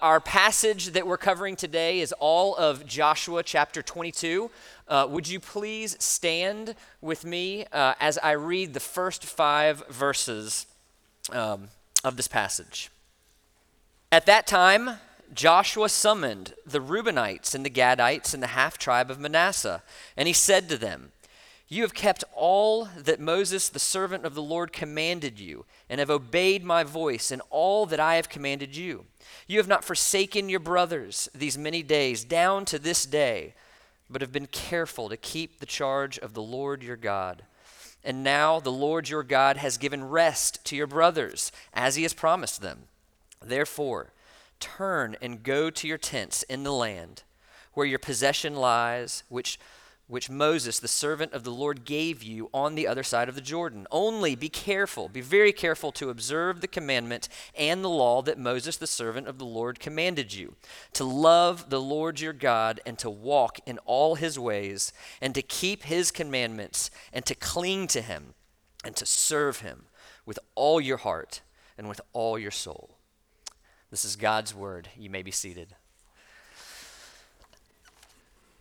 Our passage that we're covering today is all of Joshua chapter 22. Uh, would you please stand with me uh, as I read the first five verses um, of this passage? At that time, Joshua summoned the Reubenites and the Gadites and the half tribe of Manasseh, and he said to them, You have kept all that Moses, the servant of the Lord, commanded you, and have obeyed my voice in all that I have commanded you. You have not forsaken your brothers these many days, down to this day, but have been careful to keep the charge of the Lord your God. And now the Lord your God has given rest to your brothers, as he has promised them. Therefore, turn and go to your tents in the land where your possession lies, which which Moses, the servant of the Lord, gave you on the other side of the Jordan. Only be careful, be very careful to observe the commandment and the law that Moses, the servant of the Lord, commanded you to love the Lord your God and to walk in all his ways and to keep his commandments and to cling to him and to serve him with all your heart and with all your soul. This is God's word. You may be seated.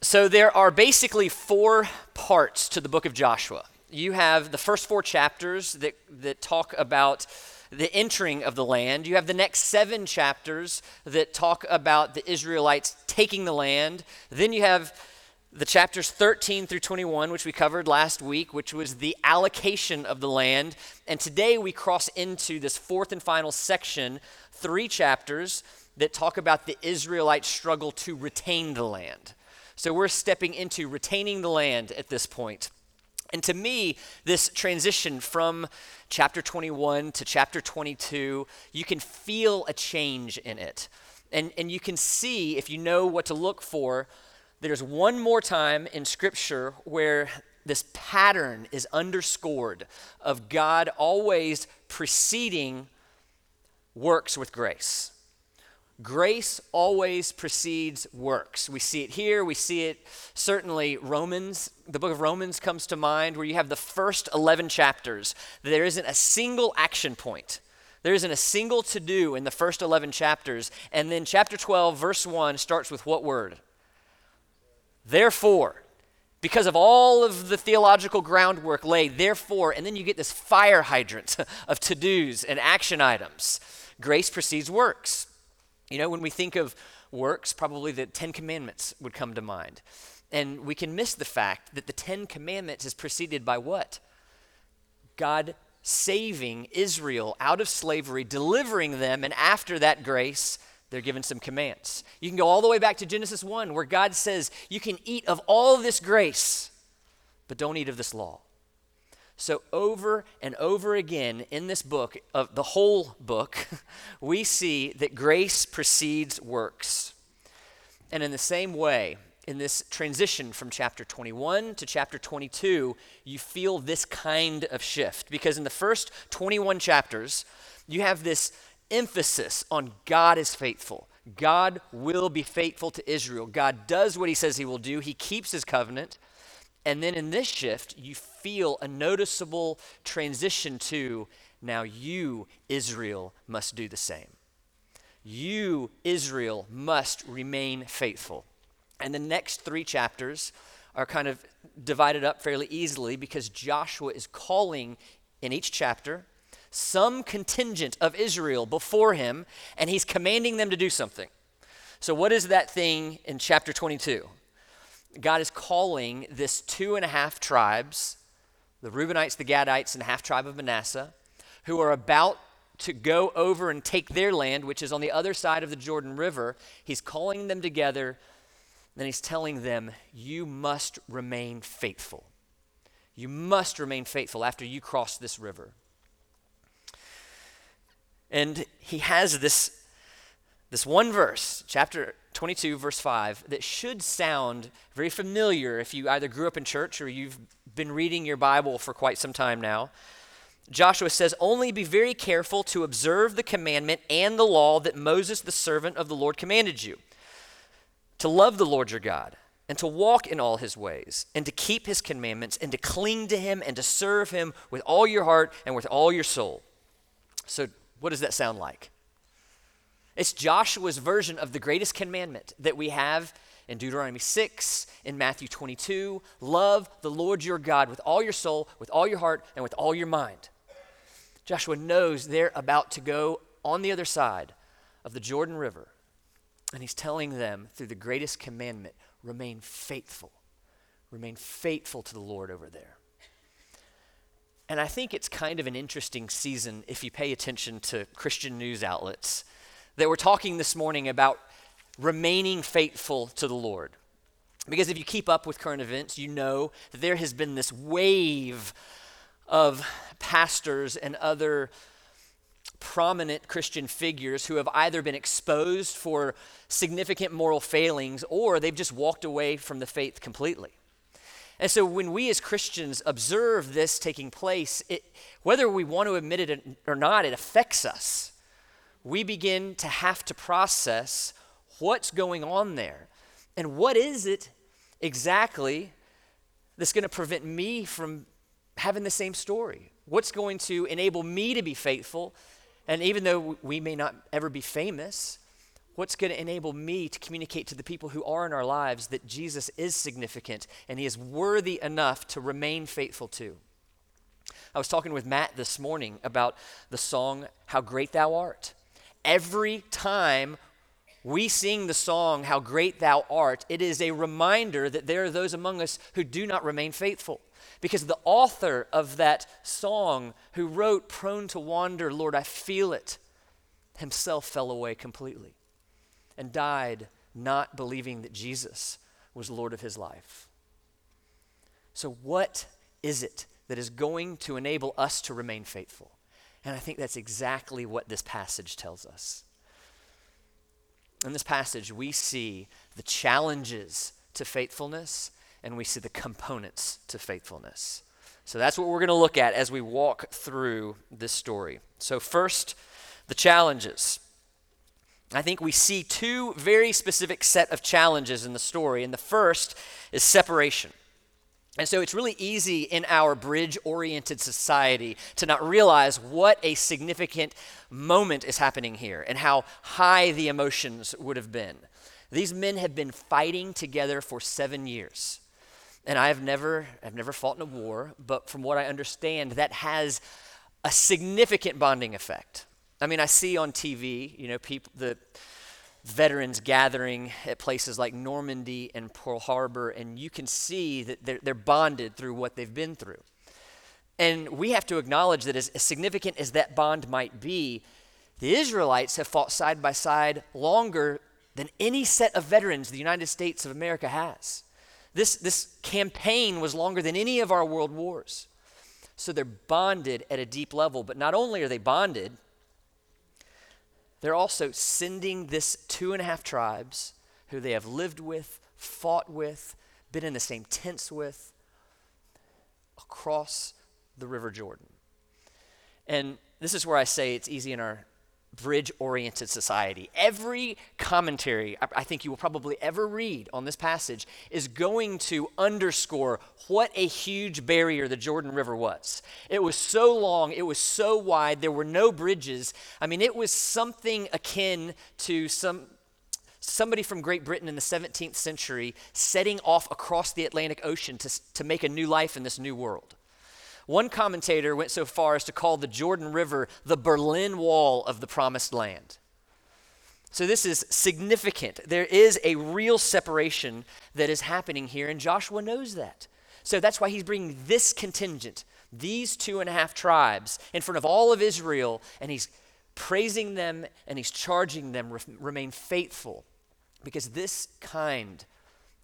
So there are basically four parts to the book of Joshua. You have the first four chapters that, that talk about the entering of the land. You have the next seven chapters that talk about the Israelites taking the land. Then you have the chapters 13 through 21, which we covered last week, which was the allocation of the land. And today we cross into this fourth and final section, three chapters that talk about the Israelites' struggle to retain the land. So we're stepping into retaining the land at this point. And to me, this transition from chapter 21 to chapter 22, you can feel a change in it. And, and you can see, if you know what to look for, there's one more time in Scripture where this pattern is underscored of God always preceding works with grace. Grace always precedes works. We see it here, we see it certainly Romans, the book of Romans comes to mind where you have the first 11 chapters. There isn't a single action point. There isn't a single to do in the first 11 chapters. And then chapter 12, verse 1 starts with what word? Therefore, because of all of the theological groundwork laid, therefore, and then you get this fire hydrant of to dos and action items. Grace precedes works. You know, when we think of works, probably the Ten Commandments would come to mind. And we can miss the fact that the Ten Commandments is preceded by what? God saving Israel out of slavery, delivering them, and after that grace, they're given some commands. You can go all the way back to Genesis 1, where God says, You can eat of all this grace, but don't eat of this law. So, over and over again in this book, of the whole book, we see that grace precedes works. And in the same way, in this transition from chapter 21 to chapter 22, you feel this kind of shift. Because in the first 21 chapters, you have this emphasis on God is faithful. God will be faithful to Israel. God does what he says he will do, he keeps his covenant. And then in this shift, you feel a noticeable transition to now you, Israel, must do the same. You, Israel, must remain faithful. And the next three chapters are kind of divided up fairly easily because Joshua is calling in each chapter some contingent of Israel before him, and he's commanding them to do something. So, what is that thing in chapter 22? God is calling this two and a half tribes, the Reubenites, the Gadites, and the half tribe of Manasseh, who are about to go over and take their land, which is on the other side of the Jordan River. He's calling them together, and he's telling them, You must remain faithful. You must remain faithful after you cross this river. And he has this, this one verse, chapter 22, verse 5, that should sound very familiar if you either grew up in church or you've been reading your Bible for quite some time now. Joshua says, Only be very careful to observe the commandment and the law that Moses, the servant of the Lord, commanded you to love the Lord your God and to walk in all his ways and to keep his commandments and to cling to him and to serve him with all your heart and with all your soul. So, what does that sound like? It's Joshua's version of the greatest commandment that we have in Deuteronomy 6, in Matthew 22. Love the Lord your God with all your soul, with all your heart, and with all your mind. Joshua knows they're about to go on the other side of the Jordan River. And he's telling them through the greatest commandment remain faithful. Remain faithful to the Lord over there. And I think it's kind of an interesting season if you pay attention to Christian news outlets that we're talking this morning about remaining faithful to the Lord. Because if you keep up with current events, you know that there has been this wave of pastors and other prominent Christian figures who have either been exposed for significant moral failings or they've just walked away from the faith completely. And so when we as Christians observe this taking place, it, whether we want to admit it or not, it affects us. We begin to have to process what's going on there and what is it exactly that's going to prevent me from having the same story? What's going to enable me to be faithful? And even though we may not ever be famous, what's going to enable me to communicate to the people who are in our lives that Jesus is significant and he is worthy enough to remain faithful to? I was talking with Matt this morning about the song, How Great Thou Art. Every time we sing the song, How Great Thou Art, it is a reminder that there are those among us who do not remain faithful. Because the author of that song, who wrote Prone to Wander, Lord, I feel it, himself fell away completely and died not believing that Jesus was Lord of his life. So, what is it that is going to enable us to remain faithful? And I think that's exactly what this passage tells us. In this passage, we see the challenges to faithfulness and we see the components to faithfulness. So that's what we're going to look at as we walk through this story. So, first, the challenges. I think we see two very specific set of challenges in the story, and the first is separation. And so it's really easy in our bridge oriented society to not realize what a significant moment is happening here and how high the emotions would have been. These men have been fighting together for seven years. And I have never, I've never fought in a war, but from what I understand, that has a significant bonding effect. I mean, I see on TV, you know, people, the veterans gathering at places like Normandy and Pearl Harbor, and you can see that they're, they're bonded through what they've been through. And we have to acknowledge that as, as significant as that bond might be, the Israelites have fought side by side longer than any set of veterans the United States of America has. This, this campaign was longer than any of our world wars. So they're bonded at a deep level. But not only are they bonded, they're also sending this two and a half tribes who they have lived with, fought with, been in the same tents with, across the River Jordan. And this is where I say it's easy in our bridge oriented society. Every commentary I think you will probably ever read on this passage is going to underscore what a huge barrier the Jordan River was. It was so long, it was so wide, there were no bridges. I mean, it was something akin to some somebody from Great Britain in the 17th century setting off across the Atlantic Ocean to, to make a new life in this new world. One commentator went so far as to call the Jordan River the Berlin Wall of the Promised Land. So, this is significant. There is a real separation that is happening here, and Joshua knows that. So, that's why he's bringing this contingent, these two and a half tribes, in front of all of Israel, and he's praising them and he's charging them re- remain faithful because this kind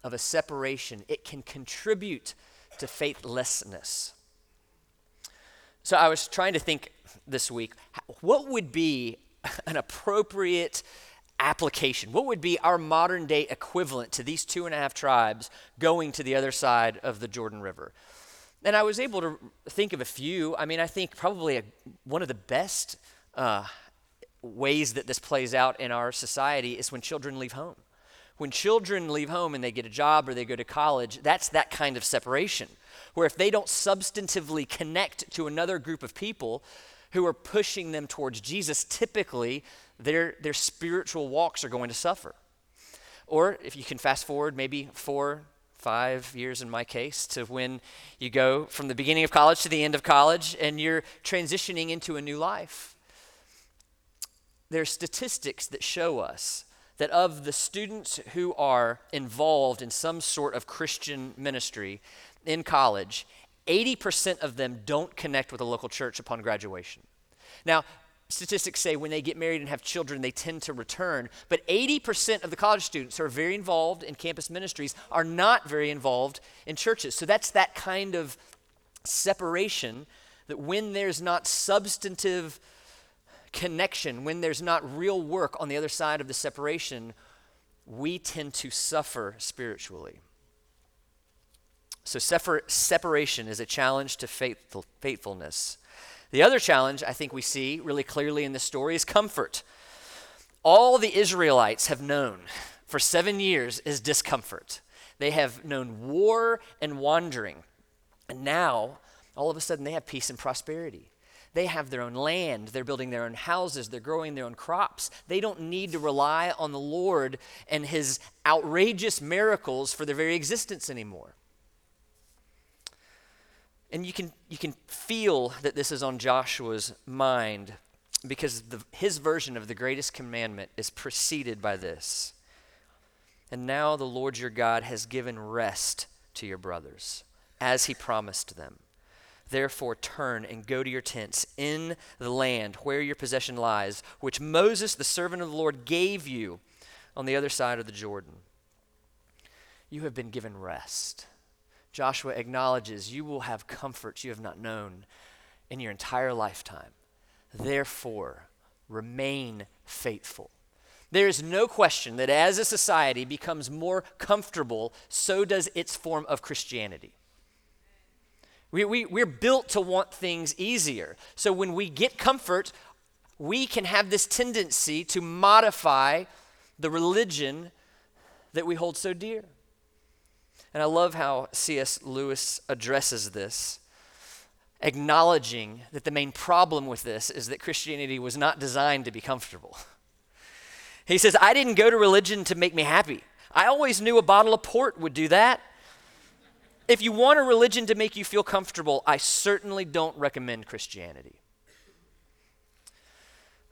of a separation it can contribute to faithlessness so I was trying to think this week what would be an appropriate application? What would be our modern day equivalent to these two and a half tribes going to the other side of the Jordan River? And I was able to think of a few. I mean, I think probably a, one of the best uh, ways that this plays out in our society is when children leave home. When children leave home and they get a job or they go to college, that's that kind of separation where if they don't substantively connect to another group of people who are pushing them towards Jesus, typically their, their spiritual walks are going to suffer. Or if you can fast forward maybe four, five years in my case, to when you go from the beginning of college to the end of college and you're transitioning into a new life. There are statistics that show us that of the students who are involved in some sort of Christian ministry in college, 80% of them don't connect with a local church upon graduation. Now, statistics say when they get married and have children, they tend to return. But 80% of the college students who are very involved in campus ministries are not very involved in churches. So that's that kind of separation that when there's not substantive connection, when there's not real work on the other side of the separation, we tend to suffer spiritually. So, separ- separation is a challenge to faithful- faithfulness. The other challenge I think we see really clearly in this story is comfort. All the Israelites have known for seven years is discomfort. They have known war and wandering. And now, all of a sudden, they have peace and prosperity. They have their own land. They're building their own houses. They're growing their own crops. They don't need to rely on the Lord and his outrageous miracles for their very existence anymore. And you can, you can feel that this is on Joshua's mind because the, his version of the greatest commandment is preceded by this. And now the Lord your God has given rest to your brothers, as he promised them. Therefore, turn and go to your tents in the land where your possession lies, which Moses, the servant of the Lord, gave you on the other side of the Jordan. You have been given rest. Joshua acknowledges you will have comforts you have not known in your entire lifetime. Therefore, remain faithful. There is no question that as a society becomes more comfortable, so does its form of Christianity. We, we, we're built to want things easier. So when we get comfort, we can have this tendency to modify the religion that we hold so dear. And I love how C.S. Lewis addresses this, acknowledging that the main problem with this is that Christianity was not designed to be comfortable. He says, I didn't go to religion to make me happy. I always knew a bottle of port would do that. If you want a religion to make you feel comfortable, I certainly don't recommend Christianity.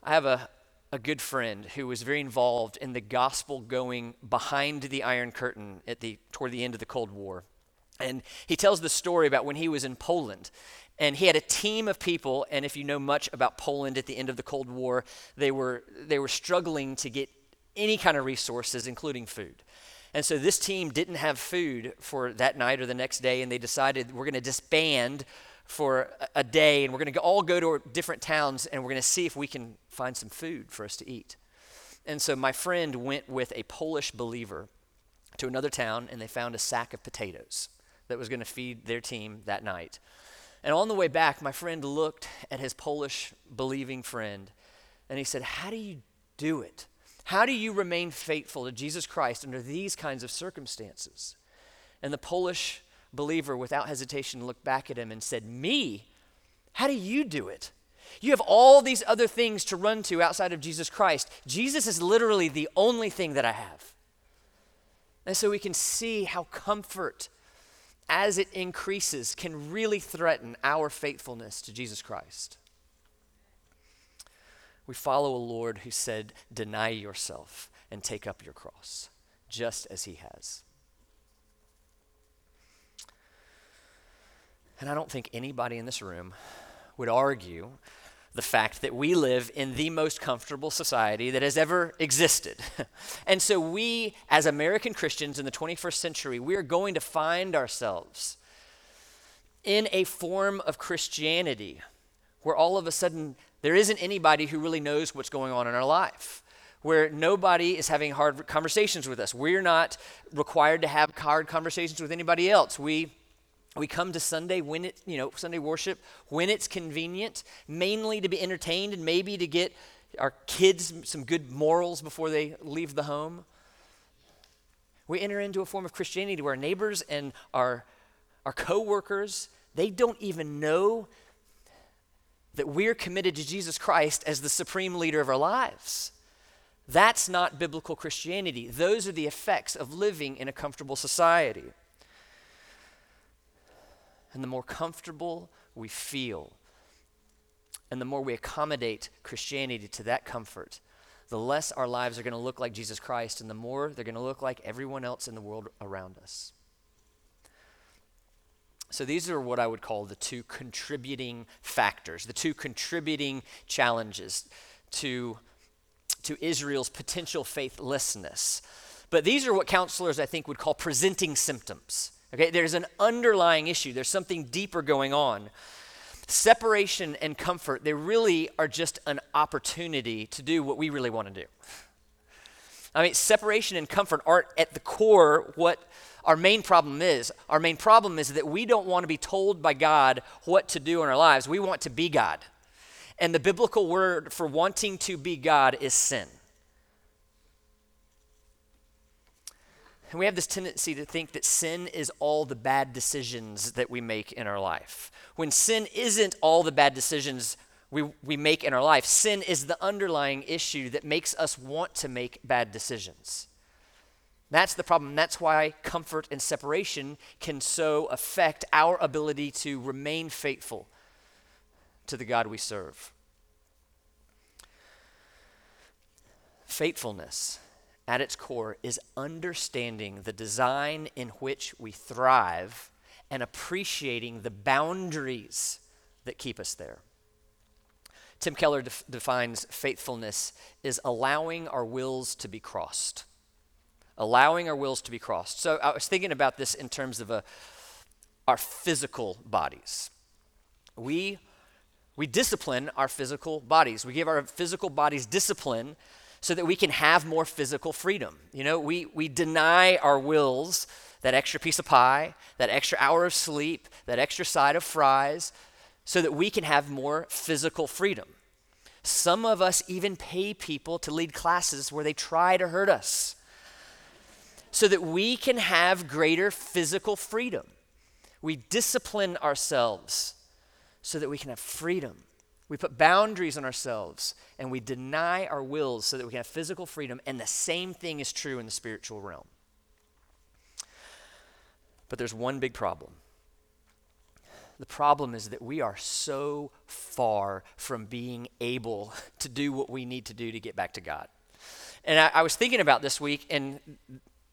I have a, a good friend who was very involved in the gospel going behind the Iron Curtain at the, toward the end of the Cold War. And he tells the story about when he was in Poland. And he had a team of people, and if you know much about Poland at the end of the Cold War, they were, they were struggling to get any kind of resources, including food. And so this team didn't have food for that night or the next day, and they decided we're going to disband for a day, and we're going to all go to different towns, and we're going to see if we can find some food for us to eat. And so my friend went with a Polish believer to another town, and they found a sack of potatoes that was going to feed their team that night. And on the way back, my friend looked at his Polish believing friend, and he said, How do you do it? How do you remain faithful to Jesus Christ under these kinds of circumstances? And the Polish believer, without hesitation, looked back at him and said, Me? How do you do it? You have all these other things to run to outside of Jesus Christ. Jesus is literally the only thing that I have. And so we can see how comfort, as it increases, can really threaten our faithfulness to Jesus Christ. We follow a Lord who said, Deny yourself and take up your cross, just as he has. And I don't think anybody in this room would argue the fact that we live in the most comfortable society that has ever existed. and so, we, as American Christians in the 21st century, we are going to find ourselves in a form of Christianity where all of a sudden there isn't anybody who really knows what's going on in our life where nobody is having hard conversations with us. We're not required to have hard conversations with anybody else. We we come to Sunday when it, you know, Sunday worship when it's convenient, mainly to be entertained and maybe to get our kids some good morals before they leave the home. We enter into a form of Christianity where our neighbors and our our coworkers, they don't even know that we're committed to Jesus Christ as the supreme leader of our lives. That's not biblical Christianity. Those are the effects of living in a comfortable society. And the more comfortable we feel, and the more we accommodate Christianity to that comfort, the less our lives are going to look like Jesus Christ, and the more they're going to look like everyone else in the world around us. So these are what I would call the two contributing factors, the two contributing challenges to, to Israel's potential faithlessness. But these are what counselors, I think, would call presenting symptoms. Okay, there's an underlying issue, there's something deeper going on. Separation and comfort, they really are just an opportunity to do what we really want to do. I mean, separation and comfort aren't at the core what our main problem is. Our main problem is that we don't want to be told by God what to do in our lives. We want to be God. And the biblical word for wanting to be God is sin. And we have this tendency to think that sin is all the bad decisions that we make in our life. When sin isn't all the bad decisions we, we make in our life. Sin is the underlying issue that makes us want to make bad decisions. That's the problem. That's why comfort and separation can so affect our ability to remain faithful to the God we serve. Faithfulness, at its core, is understanding the design in which we thrive and appreciating the boundaries that keep us there. Tim Keller def- defines faithfulness as allowing our wills to be crossed. Allowing our wills to be crossed. So I was thinking about this in terms of a, our physical bodies. We, we discipline our physical bodies. We give our physical bodies discipline so that we can have more physical freedom. You know, we, we deny our wills that extra piece of pie, that extra hour of sleep, that extra side of fries, so that we can have more physical freedom. Some of us even pay people to lead classes where they try to hurt us so that we can have greater physical freedom. We discipline ourselves so that we can have freedom. We put boundaries on ourselves and we deny our wills so that we can have physical freedom. And the same thing is true in the spiritual realm. But there's one big problem the problem is that we are so far from being able to do what we need to do to get back to God. And I, I, was thinking about this week, and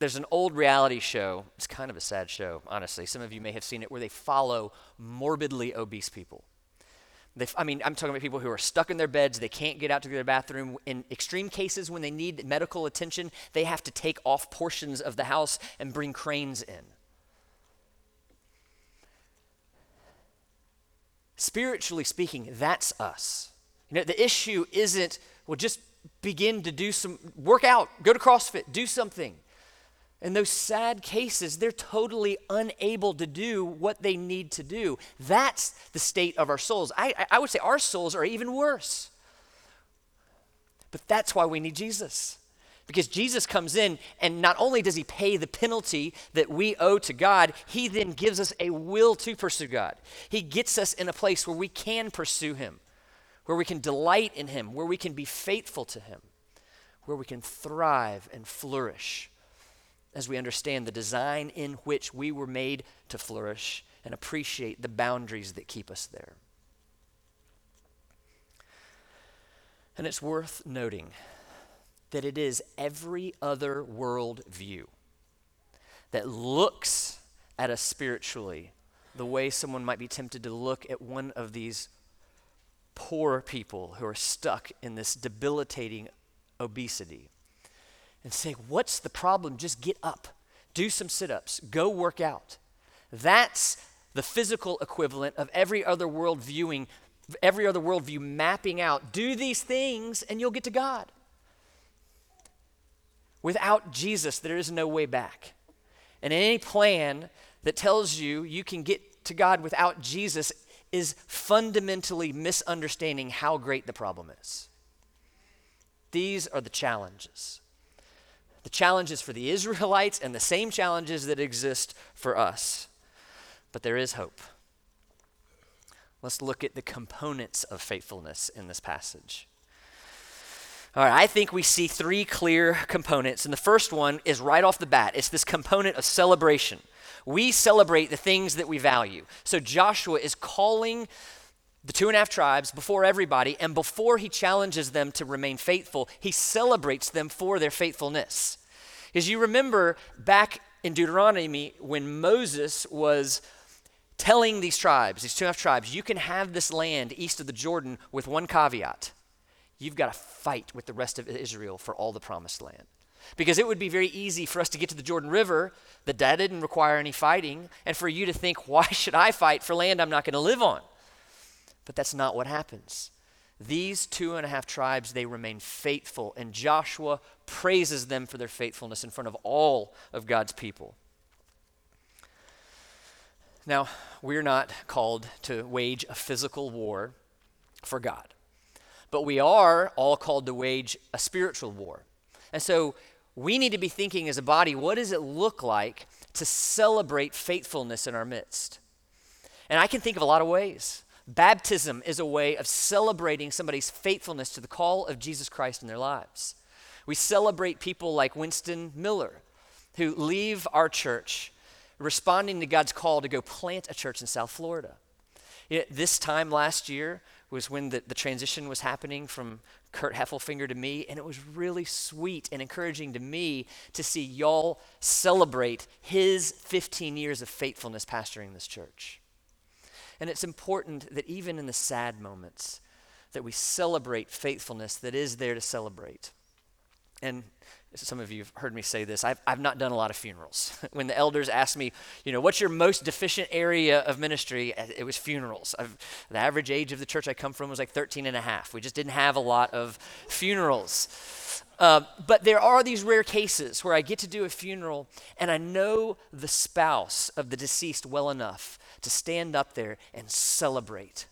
there's an old reality show. It's kind of a sad show, honestly. Some of you may have seen it, where they follow morbidly obese people. They, I mean, I'm talking about people who are stuck in their beds. They can't get out to their bathroom. In extreme cases, when they need medical attention, they have to take off portions of the house and bring cranes in. Spiritually speaking, that's us. You know, the issue isn't, well, just begin to do some, work out, go to CrossFit, do something. In those sad cases, they're totally unable to do what they need to do. That's the state of our souls. I, I would say our souls are even worse. But that's why we need Jesus. Because Jesus comes in, and not only does he pay the penalty that we owe to God, he then gives us a will to pursue God. He gets us in a place where we can pursue him, where we can delight in him, where we can be faithful to him, where we can thrive and flourish as we understand the design in which we were made to flourish and appreciate the boundaries that keep us there. And it's worth noting that it is every other world view that looks at us spiritually the way someone might be tempted to look at one of these poor people who are stuck in this debilitating obesity and say, What's the problem? Just get up, do some sit ups, go work out. That's the physical equivalent of every other world viewing, every other worldview mapping out do these things and you'll get to God. Without Jesus, there is no way back. And any plan that tells you you can get to God without Jesus is fundamentally misunderstanding how great the problem is. These are the challenges. The challenges for the Israelites and the same challenges that exist for us. But there is hope. let's look at the components of faithfulness in this passage. All right, I think we see three clear components. And the first one is right off the bat it's this component of celebration. We celebrate the things that we value. So Joshua is calling the two and a half tribes before everybody, and before he challenges them to remain faithful, he celebrates them for their faithfulness. As you remember back in Deuteronomy, when Moses was telling these tribes, these two and a half tribes, you can have this land east of the Jordan with one caveat. You've got to fight with the rest of Israel for all the promised land. Because it would be very easy for us to get to the Jordan River that that didn't require any fighting, and for you to think, why should I fight for land I'm not going to live on? But that's not what happens. These two and a half tribes, they remain faithful, and Joshua praises them for their faithfulness in front of all of God's people. Now, we're not called to wage a physical war for God, but we are all called to wage a spiritual war. And so we need to be thinking as a body what does it look like to celebrate faithfulness in our midst? And I can think of a lot of ways. Baptism is a way of celebrating somebody's faithfulness to the call of Jesus Christ in their lives. We celebrate people like Winston Miller, who leave our church responding to God's call to go plant a church in South Florida. this time last year was when the, the transition was happening from Kurt Heffelfinger to me, and it was really sweet and encouraging to me to see y'all celebrate his 15 years of faithfulness pastoring this church. And it's important that even in the sad moments, that we celebrate faithfulness that is there to celebrate. And some of you have heard me say this. I've, I've not done a lot of funerals. when the elders asked me, you know, what's your most deficient area of ministry? Uh, it was funerals. I've, the average age of the church I come from was like 13 and a half. We just didn't have a lot of funerals. Uh, but there are these rare cases where I get to do a funeral and I know the spouse of the deceased well enough to stand up there and celebrate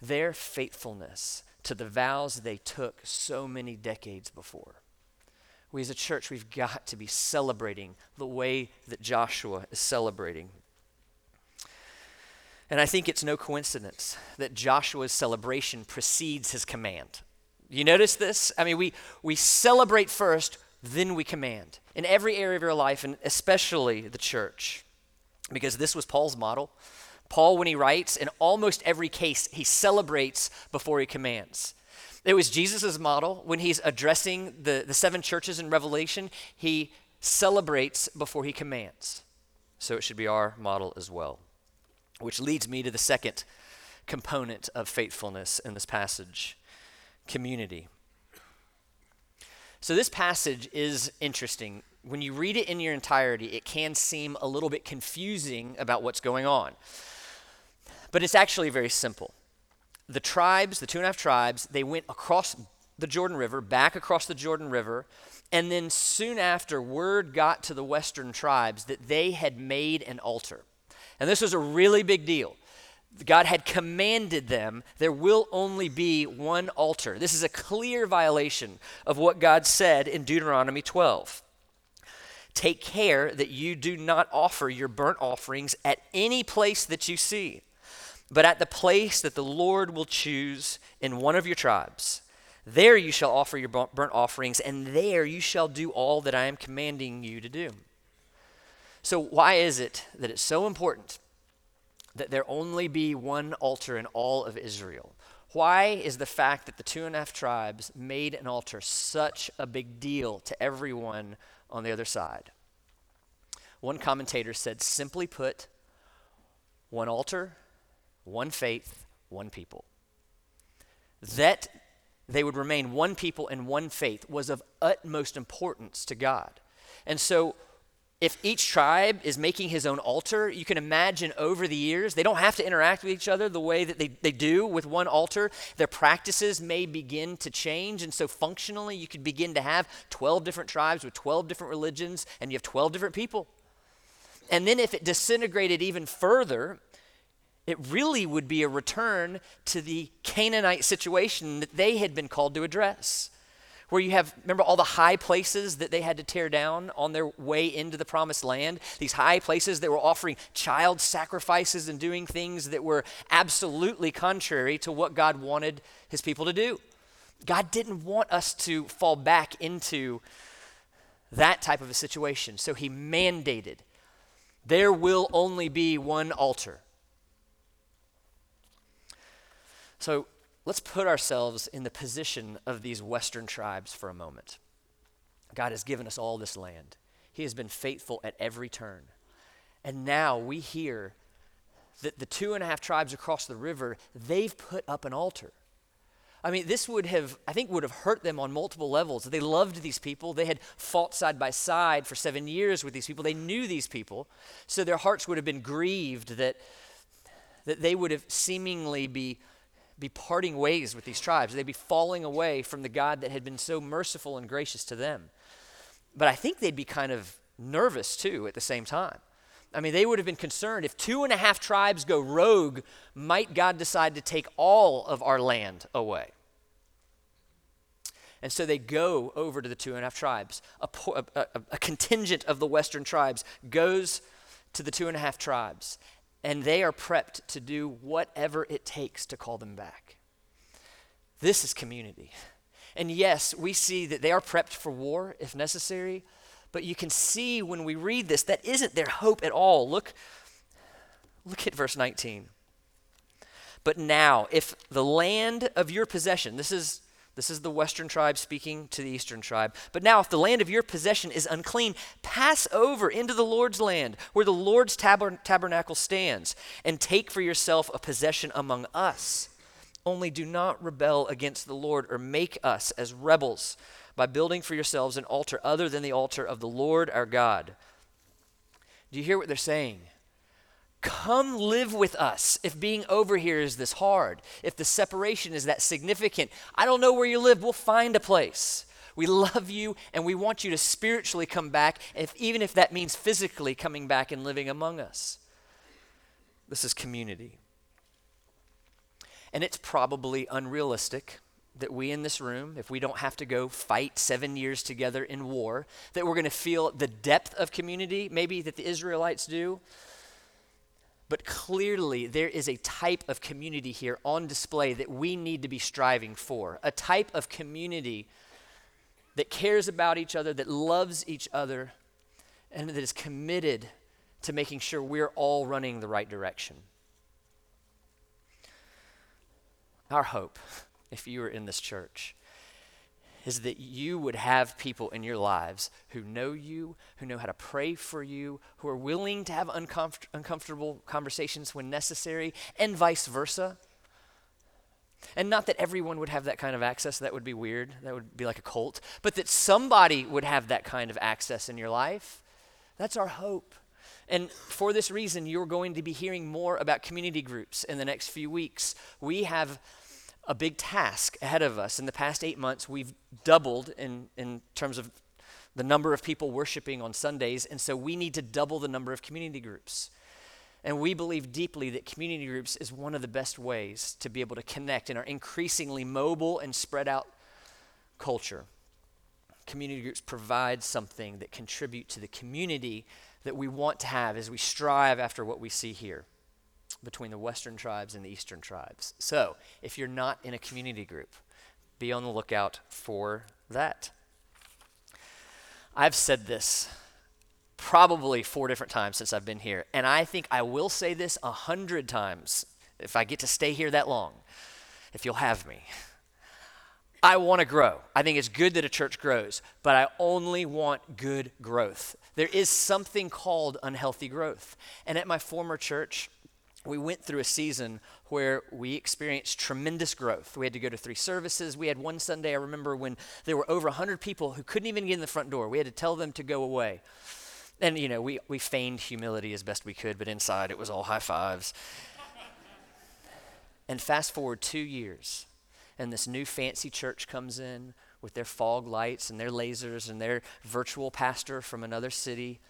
their faithfulness to the vows they took so many decades before. We as a church, we've got to be celebrating the way that Joshua is celebrating. And I think it's no coincidence that Joshua's celebration precedes his command. You notice this? I mean, we, we celebrate first, then we command in every area of your life, and especially the church because this was Paul's model. Paul, when he writes, in almost every case, he celebrates before he commands. It was Jesus' model. When he's addressing the, the seven churches in Revelation, he celebrates before he commands. So it should be our model as well. Which leads me to the second component of faithfulness in this passage community. So this passage is interesting when you read it in your entirety, it can seem a little bit confusing about what's going on. But it's actually very simple. The tribes, the two and a half tribes, they went across the Jordan River, back across the Jordan River, and then soon after, word got to the western tribes that they had made an altar. And this was a really big deal. God had commanded them, there will only be one altar. This is a clear violation of what God said in Deuteronomy 12. Take care that you do not offer your burnt offerings at any place that you see, but at the place that the Lord will choose in one of your tribes. There you shall offer your burnt offerings, and there you shall do all that I am commanding you to do. So, why is it that it's so important that there only be one altar in all of Israel? Why is the fact that the two and a half tribes made an altar such a big deal to everyone on the other side. One commentator said, simply put, one altar, one faith, one people. That they would remain one people and one faith was of utmost importance to God. And so if each tribe is making his own altar, you can imagine over the years, they don't have to interact with each other the way that they, they do with one altar. Their practices may begin to change. And so, functionally, you could begin to have 12 different tribes with 12 different religions, and you have 12 different people. And then, if it disintegrated even further, it really would be a return to the Canaanite situation that they had been called to address where you have, remember, all the high places that they had to tear down on their way into the promised land? These high places that were offering child sacrifices and doing things that were absolutely contrary to what God wanted his people to do. God didn't want us to fall back into that type of a situation. So he mandated there will only be one altar. So let's put ourselves in the position of these Western tribes for a moment. God has given us all this land, He has been faithful at every turn. And now we hear that the two and a half tribes across the river, they've put up an altar. I mean, this would have, I think, would have hurt them on multiple levels. They loved these people. They had fought side by side for seven years with these people. They knew these people. So their hearts would have been grieved that, that they would have seemingly be be parting ways with these tribes. They'd be falling away from the God that had been so merciful and gracious to them. But I think they'd be kind of nervous too at the same time. I mean, they would have been concerned if two and a half tribes go rogue, might God decide to take all of our land away? And so they go over to the two and a half tribes. A, a, a, contingent of the western tribes goes to the two and a half tribes and they are prepped to do whatever it takes to call them back. This is community. And yes, we see that they are prepped for war if necessary, but you can see when we read this that isn't their hope at all. Look look at verse 19. But now, if the land of your possession, this is this is the western tribe speaking to the eastern tribe. But now, if the land of your possession is unclean, pass over into the Lord's land, where the Lord's tabernacle stands, and take for yourself a possession among us. Only do not rebel against the Lord or make us as rebels by building for yourselves an altar other than the altar of the Lord our God. Do you hear what they're saying? Come live with us if being over here is this hard, if the separation is that significant. I don't know where you live, we'll find a place. We love you and we want you to spiritually come back, if, even if that means physically coming back and living among us. This is community. And it's probably unrealistic that we in this room, if we don't have to go fight seven years together in war, that we're going to feel the depth of community, maybe that the Israelites do. But clearly, there is a type of community here on display that we need to be striving for. A type of community that cares about each other, that loves each other, and that is committed to making sure we're all running the right direction. Our hope, if you are in this church, is that you would have people in your lives who know you, who know how to pray for you, who are willing to have uncomfort- uncomfortable conversations when necessary, and vice versa. And not that everyone would have that kind of access, that would be weird, that would be like a cult, but that somebody would have that kind of access in your life. That's our hope. And for this reason, you're going to be hearing more about community groups in the next few weeks. We have a big task ahead of us. In the past eight months, we've doubled in, in terms of the number of people worshiping on Sundays, and so we need to double the number of community groups. And we believe deeply that community groups is one of the best ways to be able to connect in our increasingly mobile and spread out culture. Community groups provide something that contribute to the community that we want to have as we strive after what we see here between the western tribes and the eastern tribes. So, if you're not in a community group, be on the lookout for that. I've said this probably four different times since I've been here, and I think I will say this a hundred times if I get to stay here that long, if you'll have me. I want to grow. I think it's good that a church grows, but I only want good growth. There is something called unhealthy growth. And at my former church, we went through a season where we experienced tremendous growth. We had to go to three services. We had one Sunday, I remember, when there were over 100 people who couldn't even get in the front door. We had to tell them to go away. And, you know, we, we feigned humility as best we could, but inside it was all high fives. and fast forward two years, and this new fancy church comes in with their fog lights and their lasers and their virtual pastor from another city.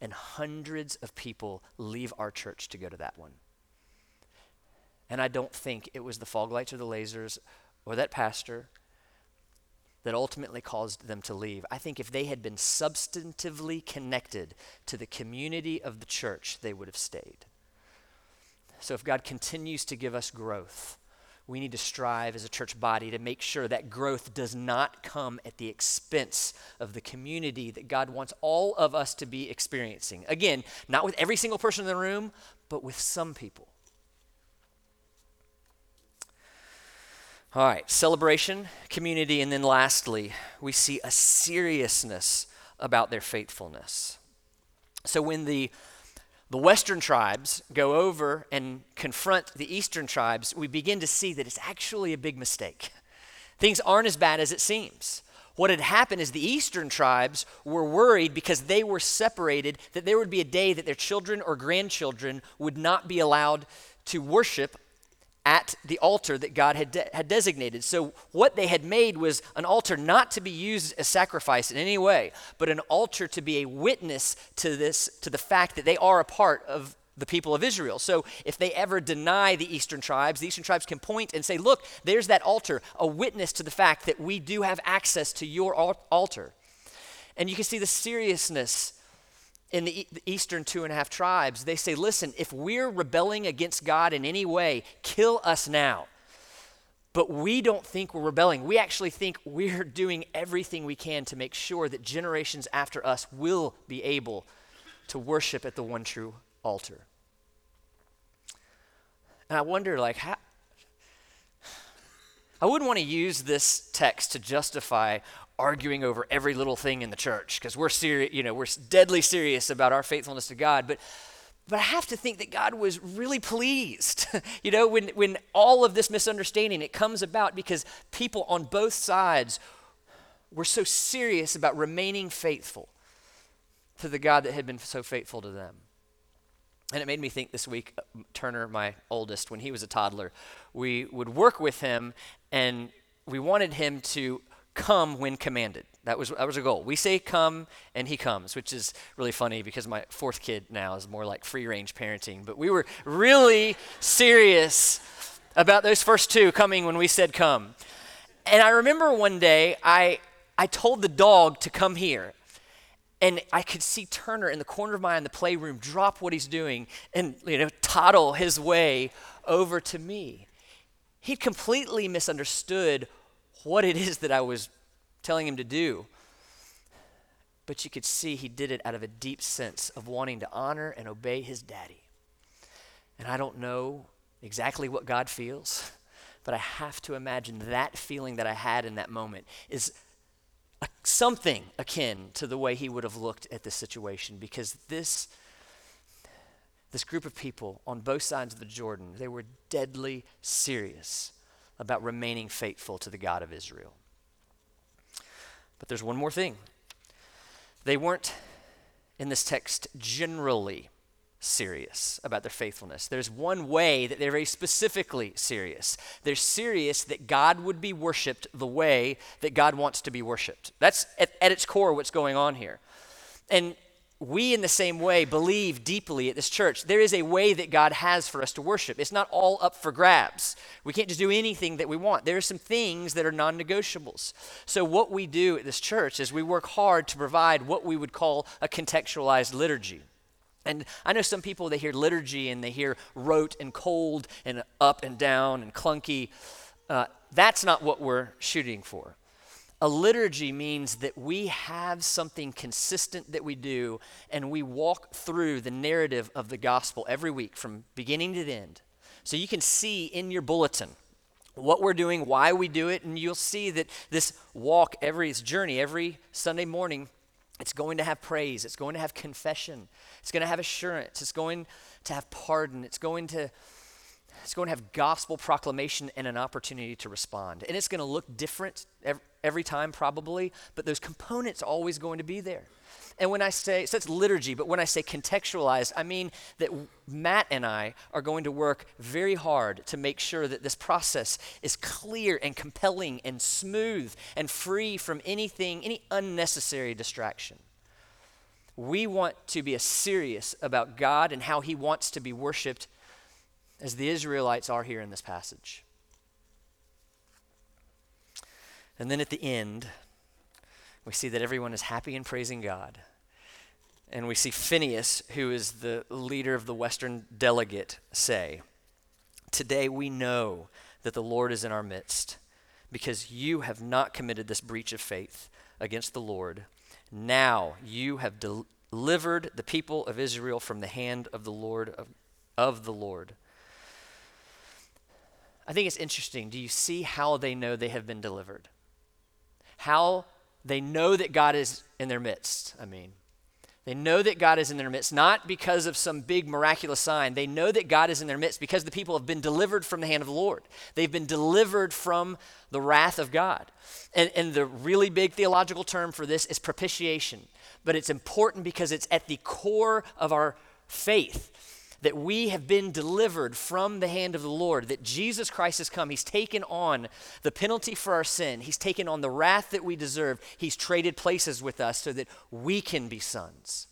And hundreds of people leave our church to go to that one. And I don't think it was the fog lights or the lasers or that pastor. that ultimately caused them to leave. I think if they had been substantively connected to the community of the church, they would have stayed. So if God continues to give us growth, we need to strive as a church body to make sure that growth does not come at the expense of the community that God wants all of us to be experiencing. Again, not with every single person in the room, but with some people. All right, celebration, community, and then lastly, we see a seriousness about their faithfulness. So when the the western tribes go over and confront the eastern tribes, we begin to see that it's actually a big mistake. Things aren't as bad as it seems. What had happened is the eastern tribes were worried because they were separated that there would be a day that their children or grandchildren would not be allowed to worship at the altar that God had, de- had designated. So, what they had made was an altar not to be used as sacrifice in any way, but an altar to be a witness to this, to the fact that they are a part of the people of Israel. So, if they ever deny the eastern tribes, the eastern tribes can point and say, Look, there's that altar, a witness to the fact that we do have access to your altar. And you can see the seriousness in the, eastern two and a half tribes, they say, listen, if we're rebelling against God in any way, kill us now. But we don't think we're rebelling. We actually think we're doing everything we can to make sure that generations after us will be able to worship at the one true altar. And I wonder, like, how. I wouldn't want to use this text to justify arguing over every little thing in the church because we're serious, you know, we're deadly serious about our faithfulness to God. But but I have to think that God was really pleased, you know, when, when all of this misunderstanding it comes about because people on both sides were so serious about remaining faithful to the God that had been so faithful to them. And it made me think this week, uh, Turner, my oldest, when he was a toddler, we would work with him and we wanted him to come when commanded. That was, that was a goal. We say come and he comes, which is really funny because my fourth kid now is more like free range parenting. But we were really serious about those first two coming when we said come. And I remember one day I, I told the dog to come here. And I could see Turner in the corner of my eye in the playroom drop what he's doing and you know toddle his way over to me. He'd completely misunderstood what it is that I was telling him to do. But you could see he did it out of a deep sense of wanting to honor and obey his daddy. And I don't know exactly what God feels, but I have to imagine that feeling that I had in that moment is a, something akin to the way he would have looked at this situation because this this group of people on both sides of the Jordan, they were deadly serious about remaining faithful to the God of Israel. But there's one more thing. They weren't in this text generally serious about their faithfulness. There's one way that they're very specifically serious. They're serious that God would be worshiped the way that God wants to be worshiped. That's at, at its core what's going on here. And we, in the same way, believe deeply at this church there is a way that God has for us to worship. It's not all up for grabs. We can't just do anything that we want. There are some things that are non negotiables. So, what we do at this church is we work hard to provide what we would call a contextualized liturgy. And I know some people, they hear liturgy and they hear rote and cold and up and down and clunky. Uh, that's not what we're shooting for. A liturgy means that we have something consistent that we do, and we walk through the narrative of the gospel every week from beginning to end. So you can see in your bulletin what we're doing, why we do it, and you'll see that this walk, every journey, every Sunday morning, it's going to have praise, it's going to have confession, it's going to have assurance, it's going to have pardon, it's going to it's going to have gospel proclamation and an opportunity to respond. And it's going to look different every, time, probably, but those components are always going to be there. And when I say, so it's liturgy, but when I say contextualized, I mean that Matt and I are going to work very hard to make sure that this process is clear and compelling and smooth and free from anything, any unnecessary distraction. We want to be as serious about God and how He wants to be worshiped as the Israelites are here in this passage. And then at the end, we see that everyone is happy and praising God. And we see Phineas, who is the leader of the Western delegate, say, Today we know that the Lord is in our midst because you have not committed this breach of faith against the Lord. Now you have del- delivered the people of Israel from the hand of the Lord of, of the Lord. I think it's interesting. Do you see how they know they have been delivered? How they know that God is in their midst, I mean. They know that God is in their midst, not because of some big miraculous sign. They know that God is in their midst because the people have been delivered from the hand of the Lord. They've been delivered from the wrath of God. And, and the really big theological term for this is propitiation. But it's important because it's at the core of our faith that we have been delivered from the hand of the Lord, that Jesus Christ has come. He's taken on the penalty for our sin, He's taken on the wrath that we deserve. He's traded places with us so that we can be sons.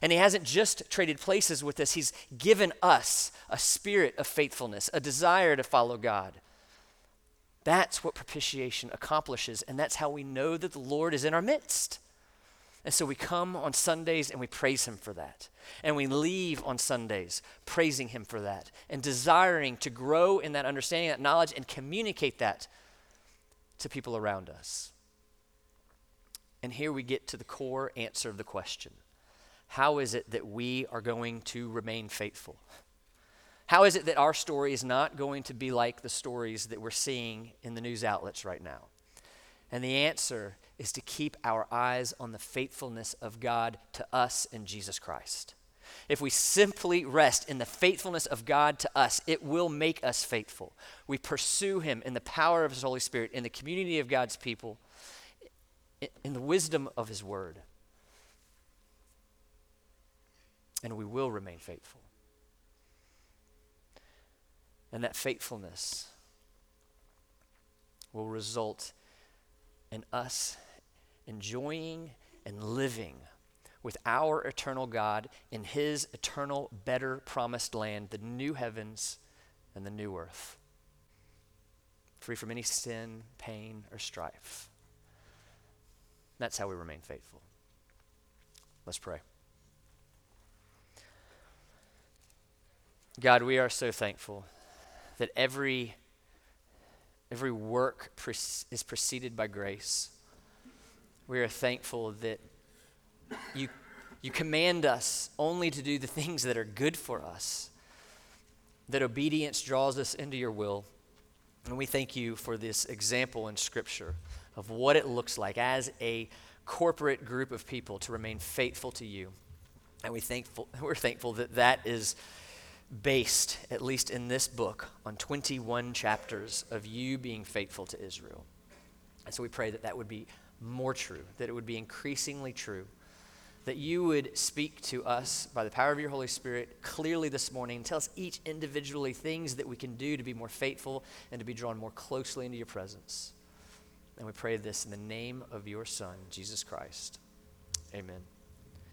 And He hasn't just traded places with us, He's given us a spirit of faithfulness, a desire to follow God. That's what propitiation accomplishes, and that's how we know that the Lord is in our midst. And so we come on Sundays and we praise Him for that. And we leave on Sundays praising Him for that and desiring to grow in that understanding, that knowledge, and communicate that to people around us. And here we get to the core answer of the question How is it that we are going to remain faithful? How is it that our story is not going to be like the stories that we're seeing in the news outlets right now? And the answer is to keep our eyes on the faithfulness of God to us in Jesus Christ. If we simply rest in the faithfulness of God to us, it will make us faithful. We pursue Him in the power of His Holy Spirit, in the community of God's people, in the wisdom of His Word. And we will remain faithful. And that faithfulness will result in us enjoying and living with our eternal God in His eternal, better promised land, the new heavens and the new earth, free from any sin, pain, or strife. That's how we remain faithful. Let's pray. God, we are so thankful that every every work pre- is preceded by grace. We are thankful that you, you command us only to do the things that are good for us, that obedience draws us into your will. And we thank you for this example in Scripture of what it looks like as a corporate group of people to remain faithful to you. And we thankful, we're thankful that that is based, at least in this book, on 21 chapters of you being faithful to Israel. And so we pray that that would be more true, that it would be increasingly true, that you would speak to us by the power of your Holy Spirit clearly this morning. And tell us each individually things that we can do to be more faithful and to be drawn more closely into your presence. And we pray this in the name of your Son, Jesus Christ. Amen.